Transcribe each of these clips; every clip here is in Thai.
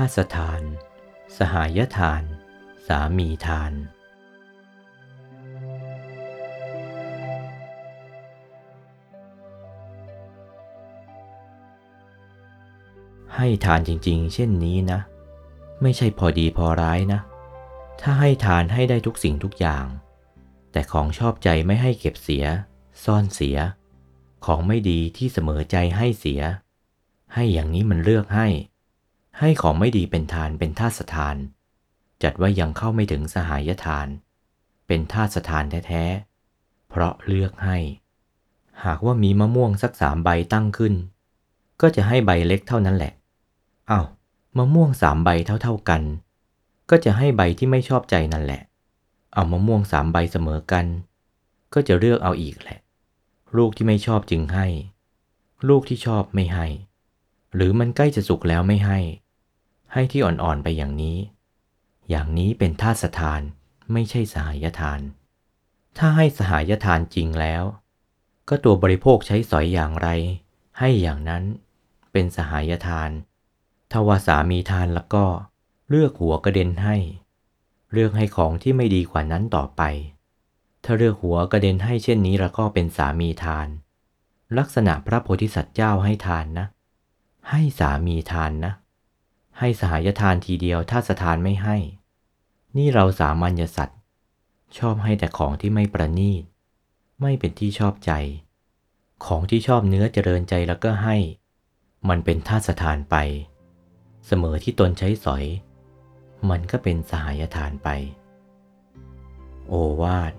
าสถาน สหายทาน สามีทาน ให้ทานจริงๆ เช่นนี้นะ ไม่ใช่พอดีพอร้ายนะ ถ้าให้ทานให้ได้ทุกสิ่งทุกอย่าง แต่ของชอบใจไม่ให้เก็บเสีย ซ่อนเสีย ของไม่ดีที่เสมอใจให้เสีย ให้อย่างนี้มันเลือกให้ ให้ของไม่ดีเป็นทานเป็นท่าสถาน จัดว่ายังเข้าไม่ถึงสหายทาน เป็นท่าสถานแท้ๆ เพราะเลือกให้ หากว่ามีมะม่วงสักสามใบตั้งขึ้น ก็จะให้ใบเล็กเท่านั้นแหละอ้าวมะม่วงสามใบเท่าๆกัน ก็จะให้ใบที่ไม่ชอบใจนั่นแหละ เอามะม่วงสามใบเสมอกัน ก็จะเลือกเอาอีกแหละ ลูกที่ไม่ชอบจึงให้ ลูกที่ชอบไม่ให้ หรือมันใกล้จะสุกแล้วไม่ให้ ให้ที่อ่อนๆไปอย่างนี้ อย่างนี้เป็นท่าสถานไม่ใช่สหายทาน ถ้าให้สหายทานจริงแล้ว ก็ตัวบริโภคใช้สอยอย่างไร ให้อย่างนั้นเป็นสหายทาน ถ้าว่าสามีทานแล้วก็เลือกหัวกระเด็นให้ เลือกให้ของที่ไม่ดีกว่านั้นต่อไป ถ้าเลือกหัวกระเด็นให้เช่นนี้แล้วก็เป็นสามีทาน ลักษณะพระโพธิสัตว์เจ้าให้ทานนะ ให้สามีทานนะ ให้สหายทานทีเดียวถ้าสถานไม่ให้ นี่เราสามัญญสัตว์ ชอบให้แต่ของที่ไม่ประณีต ไม่เป็นที่ชอบใจ ของที่ชอบเนื้อเจริญใจแล้วก็ให้ มันเป็นท่าสถานไป เสมอที่ตนใช้สอย มันก็เป็นสหายทานไป โอวาท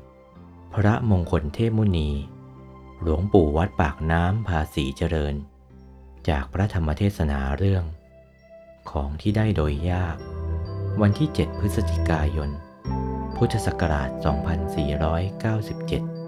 พระมงคลเทพมุนี หลวงปู่วัดปากน้ำภาษีเจริญ จากพระธรรมเทศนาเรื่อง ของที่ได้โดยยาก วันที่ 7 พฤศจิกายน พุทธศักราช 2497